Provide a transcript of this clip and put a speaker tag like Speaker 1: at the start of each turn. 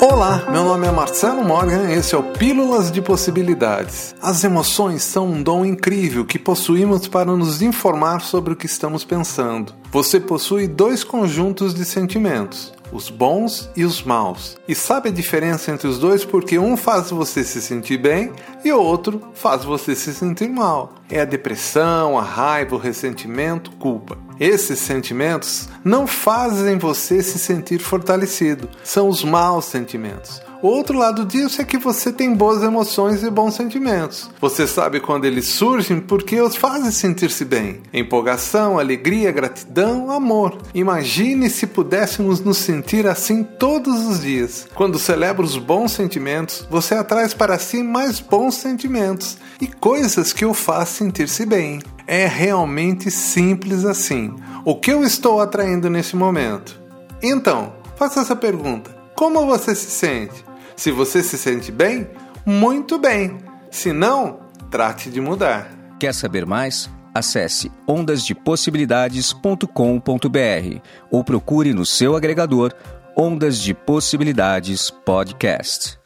Speaker 1: Olá, meu nome é Marcelo Morgan e esse é o Pílulas de Possibilidades. As emoções são um dom incrível que possuímos para nos informar sobre o que estamos pensando. Você possui dois conjuntos de sentimentos, os bons e os maus. E sabe a diferença entre os dois porque um faz você se sentir bem e o outro faz você se sentir mal. É a depressão, a raiva, o ressentimento, culpa. Esses sentimentos não fazem você se sentir fortalecido, são os maus sentimentos. O outro lado disso é que você tem boas emoções e bons sentimentos. Você sabe quando eles surgem porque os fazem sentir-se bem. Empolgação, alegria, gratidão, amor. Imagine se pudéssemos nos sentir assim todos os dias. Quando celebra os bons sentimentos, você atrai para si mais bons sentimentos e coisas que o faz sentir-se bem. É realmente simples assim. O que eu estou atraindo nesse momento? Então, faça essa pergunta. Como você se sente? Se você se sente bem, muito bem. Se não, trate de mudar.
Speaker 2: Quer saber mais? Acesse ondasdepossibilidades.com.br ou procure no seu agregador Ondas de Possibilidades Podcast.